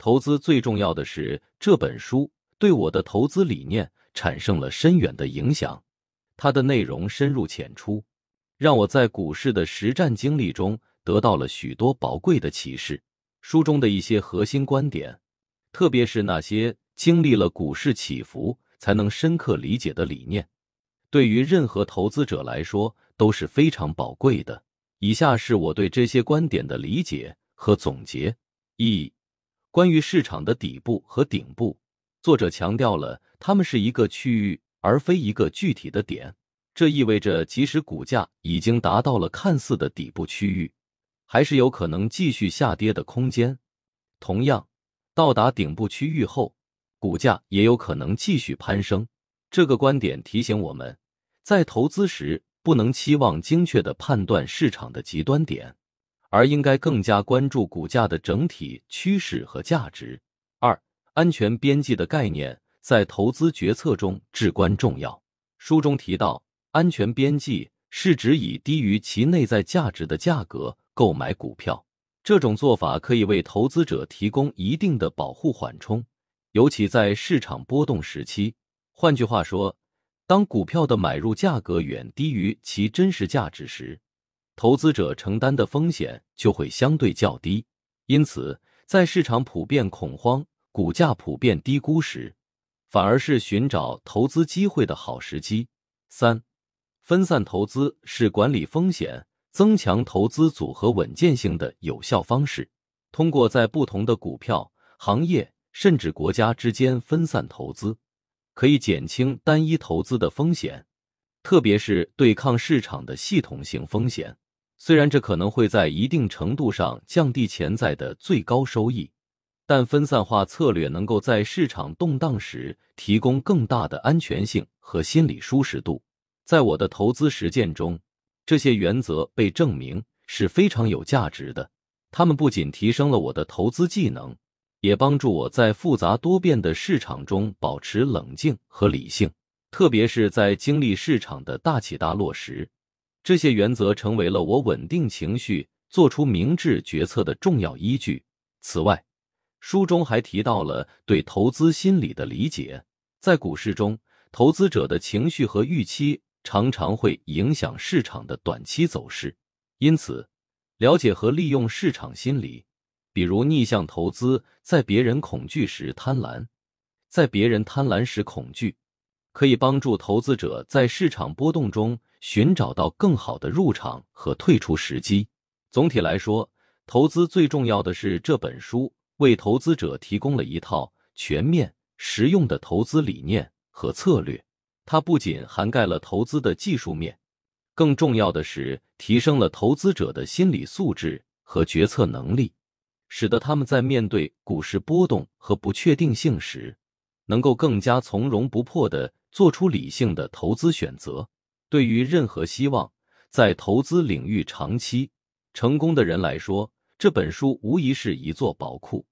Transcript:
投资最重要的是这本书对我的投资理念产生了深远的影响。它的内容深入浅出，让我在股市的实战经历中得到了许多宝贵的启示。书中的一些核心观点，特别是那些经历了股市起伏才能深刻理解的理念，对于任何投资者来说都是非常宝贵的。以下是我对这些观点的理解和总结：一、关于市场的底部和顶部，作者强调了它们是一个区域，而非一个具体的点。这意味着，即使股价已经达到了看似的底部区域。还是有可能继续下跌的空间。同样，到达顶部区域后，股价也有可能继续攀升。这个观点提醒我们，在投资时不能期望精确的判断市场的极端点，而应该更加关注股价的整体趋势和价值。二、安全边际的概念在投资决策中至关重要。书中提到，安全边际是指以低于其内在价值的价格。购买股票这种做法可以为投资者提供一定的保护缓冲，尤其在市场波动时期。换句话说，当股票的买入价格远低于其真实价值时，投资者承担的风险就会相对较低。因此，在市场普遍恐慌、股价普遍低估时，反而是寻找投资机会的好时机。三，分散投资是管理风险。增强投资组合稳健性的有效方式，通过在不同的股票、行业甚至国家之间分散投资，可以减轻单一投资的风险，特别是对抗市场的系统性风险。虽然这可能会在一定程度上降低潜在的最高收益，但分散化策略能够在市场动荡时提供更大的安全性和心理舒适度。在我的投资实践中。这些原则被证明是非常有价值的。他们不仅提升了我的投资技能，也帮助我在复杂多变的市场中保持冷静和理性，特别是在经历市场的大起大落时。这些原则成为了我稳定情绪、做出明智决策的重要依据。此外，书中还提到了对投资心理的理解。在股市中，投资者的情绪和预期。常常会影响市场的短期走势，因此，了解和利用市场心理，比如逆向投资，在别人恐惧时贪婪，在别人贪婪时恐惧，可以帮助投资者在市场波动中寻找到更好的入场和退出时机。总体来说，投资最重要的是这本书为投资者提供了一套全面、实用的投资理念和策略。它不仅涵盖了投资的技术面，更重要的是提升了投资者的心理素质和决策能力，使得他们在面对股市波动和不确定性时，能够更加从容不迫的做出理性的投资选择。对于任何希望在投资领域长期成功的人来说，这本书无疑是一座宝库。